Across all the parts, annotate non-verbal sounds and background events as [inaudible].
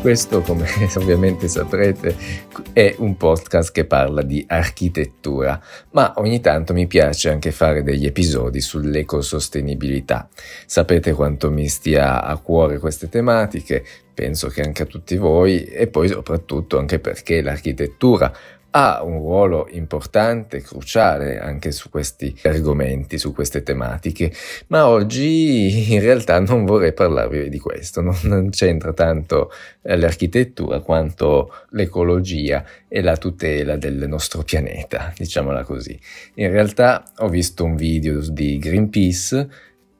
Questo, come [laughs] ovviamente saprete, è un podcast che parla di architettura, ma ogni tanto mi piace anche fare degli episodi sull'ecosostenibilità. Sapete quanto mi stia a cuore queste tematiche, penso che anche a tutti voi, e poi soprattutto anche perché l'architettura ha un ruolo importante, cruciale anche su questi argomenti, su queste tematiche, ma oggi in realtà non vorrei parlarvi di questo, non, c'entra tanto l'architettura quanto l'ecologia e la tutela del nostro pianeta, diciamola così. In realtà ho visto un video di Greenpeace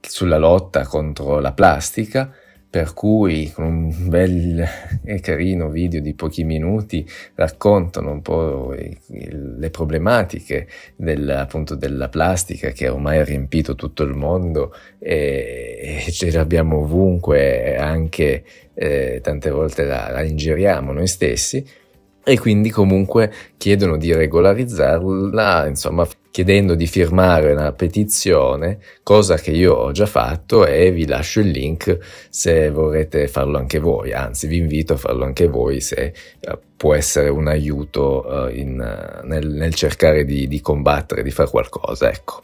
sulla lotta contro la plastica, per cui con un bel e carino video di pochi minuti raccontano un po' le problematiche del, appunto della plastica che ormai ha riempito tutto il mondo e, ce l'abbiamo ovunque, anche eh, tante volte la, la ingeriamo noi stessi. E quindi comunque chiedono di regolarizzarla, insomma, chiedendo di firmare una petizione, cosa che io ho già fatto e vi lascio il link se vorrete farlo anche voi, anzi vi invito a farlo anche voi se uh, può essere un aiuto uh, in, uh, nel, nel, cercare di, di combattere, di fare qualcosa, ecco.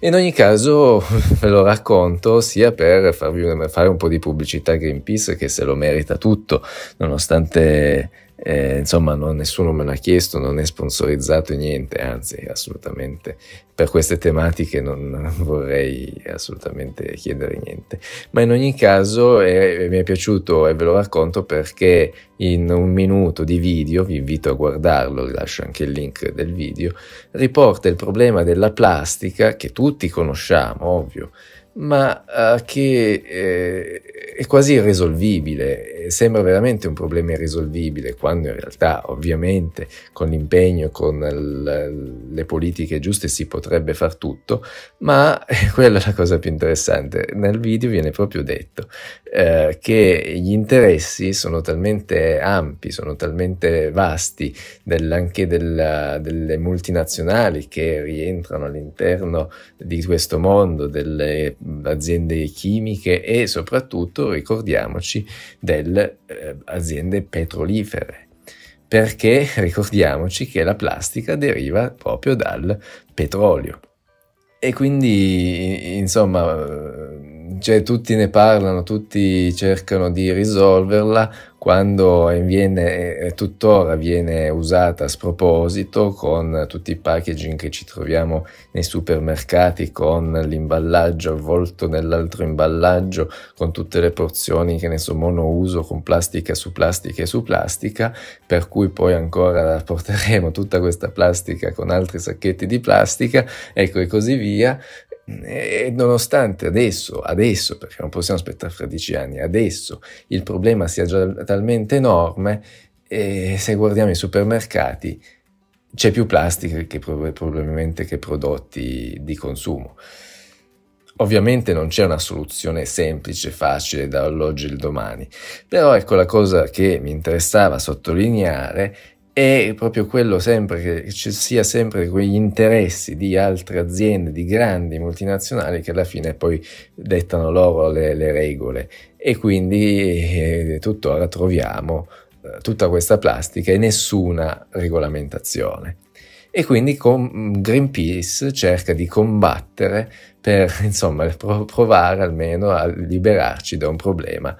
In ogni caso [laughs] ve lo racconto sia per farvi fare un po' di pubblicità a Greenpeace che se lo merita tutto, nonostante eh, insomma, non, nessuno me l'ha chiesto, non è sponsorizzato niente, anzi, assolutamente. Per queste tematiche non [laughs] vorrei assolutamente chiedere niente. Ma in ogni caso eh, mi è piaciuto e ve lo racconto perché in un minuto di video, vi invito a guardarlo, vi lascio anche il link del video, riporta il problema della plastica che tutti conosciamo, ovvio, ma uh, che eh, è quasi irrisolvibile, sembra veramente un problema irrisolvibile, quando in realtà ovviamente con l'impegno, con l- le politiche giuste si potrebbe far tutto, ma [laughs] quella è la cosa più interessante. Nel video viene proprio detto eh, che gli interessi sono talmente ampi, sono talmente vasti, del, anche della, delle multinazionali che rientrano all'interno di questo mondo, delle aziende chimiche e soprattutto ricordiamoci delle eh, aziende petrolifere perché ricordiamoci che la plastica deriva proprio dal petrolio. E quindi, insomma, cioè, tutti ne parlano, tutti cercano di risolverla, quando viene, tuttora viene usata a sproposito con tutti i packaging che ci troviamo nei supermercati con l'imballaggio avvolto nell'altro imballaggio con tutte le porzioni che ne so monouso con plastica su plastica su plastica per cui poi ancora porteremo tutta questa plastica con altri sacchetti di plastica ecco e così via e nonostante adesso, adesso, perché non possiamo aspettare fra dieci anni, adesso il problema sia già talmente enorme, e se guardiamo i supermercati c'è più plastica che probabilmente che prodotti di consumo. Ovviamente non c'è una soluzione semplice, facile dall'oggi al domani, però ecco la cosa che mi interessava sottolineare è proprio quello sempre che ci sia sempre quegli interessi di altre aziende, di grandi multinazionali che alla fine poi dettano loro le, le regole e quindi eh, tuttora troviamo eh, tutta questa plastica e nessuna regolamentazione. E quindi con Greenpeace cerca di combattere per [laughs] insomma provare almeno a liberarci da un problema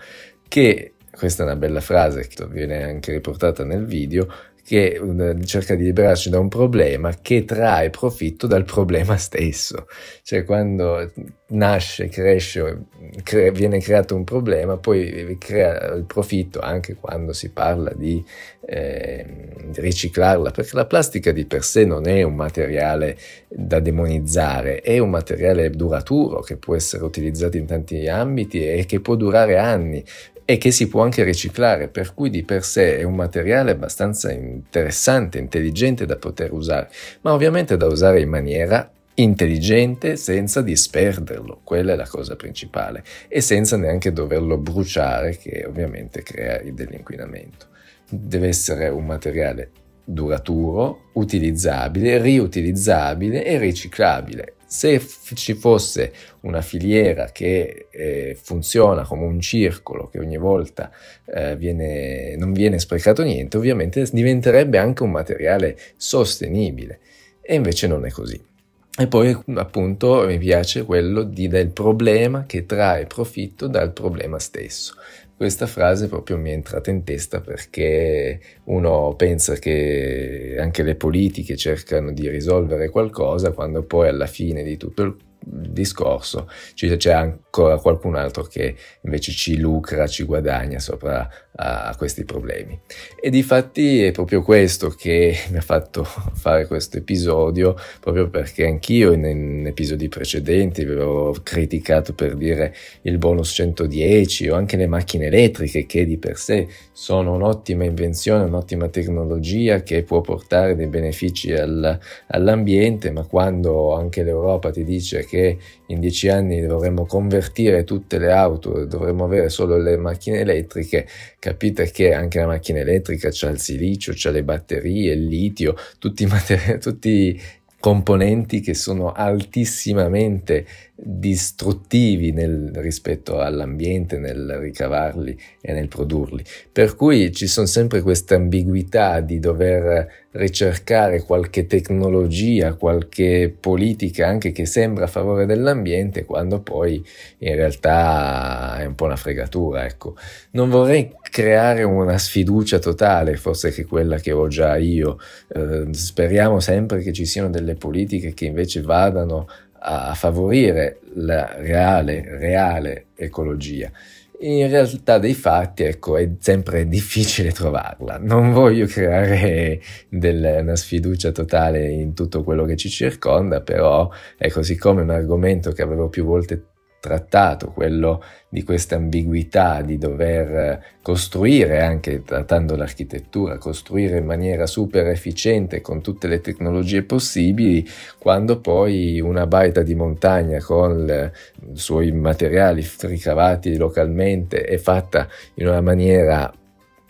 che questa è una bella frase che viene anche riportata nel video, che cerca di liberarci da un problema che trae profitto dal problema [laughs] stesso. Cioè quando nasce, cresce, cre- viene creato un problema, poi crea il profitto anche quando si parla di, eh, di riciclarla, perché la plastica di per sé non è un materiale da demonizzare, è un materiale duraturo che può essere utilizzato in tanti ambiti e che può durare anni e che si può anche riciclare, per cui di per sé è un materiale abbastanza interessante, intelligente da poter usare, ma ovviamente da usare in maniera intelligente senza disperderlo, quella è la cosa principale, e senza neanche doverlo bruciare, che ovviamente crea dell'inquinamento. Deve essere un materiale duraturo, utilizzabile, riutilizzabile e riciclabile. Se f- ci fosse una filiera che eh, funziona come un circolo, che ogni volta eh, viene, non viene sprecato niente, ovviamente diventerebbe anche un materiale sostenibile. E invece non è così. E poi appunto mi piace quello di, del problema che trae profitto dal problema stesso. Questa frase proprio mi è entrata in testa perché uno pensa che anche le politiche cercano di risolvere qualcosa quando poi alla fine di tutto il discorso c'è ancora qualcun altro che invece ci lucra, ci guadagna sopra a questi problemi. E di fatti è proprio questo che [laughs] mi ha fatto [laughs] fare questo episodio, proprio perché anch'io in, in episodi precedenti avevo criticato per dire il bonus 110 o anche le macchine elettriche che di per sé sono un'ottima invenzione, un'ottima tecnologia che può portare dei benefici al, all'ambiente, ma quando anche l'Europa ti dice che in dieci anni dovremmo convertire tutte le auto dovremmo avere solo le macchine elettriche, capite che anche la macchina elettrica c'ha il silicio, c'ha le batterie, il litio, tutti i, [laughs] materi- tutti componenti che sono altissimamente distruttivi nel, rispetto all'ambiente, nel ricavarli e nel produrli. Per cui ci sono sempre questa ambiguità di dover ricercare qualche tecnologia, qualche politica anche che sembra a favore dell'ambiente, quando poi in realtà è un po' una fregatura. Ecco. Non vorrei creare una sfiducia totale, forse che quella che ho già io. Eh, speriamo sempre che ci siano delle politiche che invece vadano a favorire la reale, reale ecologia. In realtà dei fatti, ecco, è sempre difficile trovarla. Non voglio creare del, una sfiducia totale in tutto quello che ci circonda, però, ecco, siccome è un argomento che avevo più volte trattato, quello di questa ambiguità di dover costruire, anche trattando l'architettura, costruire in maniera super efficiente con tutte le tecnologie possibili, quando poi una baita di montagna con i suoi materiali ricavati localmente è fatta in una maniera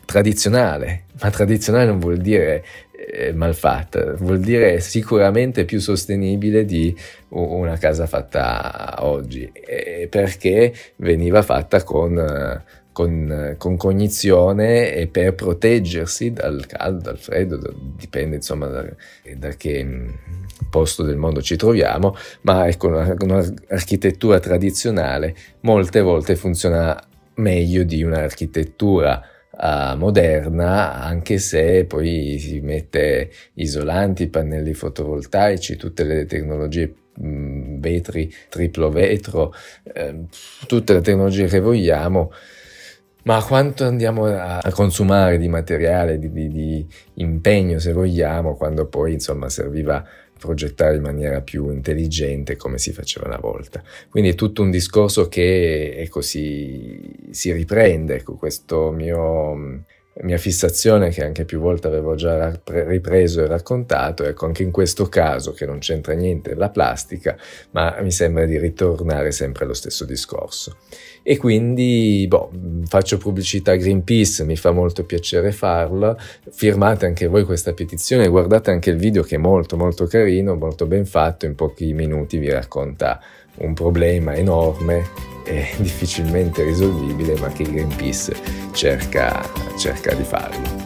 tradizionale, ma tradizionale non vuol dire eh, malfatta, vuol dire sicuramente più sostenibile di una casa fatta oggi, perché veniva fatta con, con, con, cognizione e per proteggersi dal caldo, dal freddo, dipende insomma da, da che mm, posto del mondo ci troviamo, ma ecco un'architettura tradizionale molte volte funziona meglio di un'architettura uh, moderna, anche se poi si mette isolanti, pannelli fotovoltaici, tutte le tecnologie mh, vetri, triplo vetro, eh, tutte le tecnologie che vogliamo. Ma quanto andiamo a, a consumare di materiale, di, di, di impegno, se vogliamo, quando poi insomma serviva progettare in maniera più intelligente come si faceva una volta. Quindi è tutto un discorso che ecco, si, si riprende, ecco, questo mio mia fissazione che anche più volte avevo già ripreso e raccontato, ecco anche in questo caso che non c'entra niente la plastica, ma mi sembra di ritornare sempre allo stesso discorso. E quindi boh, faccio pubblicità a Greenpeace, mi fa molto piacere farla, firmate anche voi questa petizione, guardate anche il video che è molto molto carino, molto ben fatto, in pochi minuti vi racconta un problema enorme e [laughs] difficilmente risolvibile, ma che Greenpeace cerca, cerca di farlo.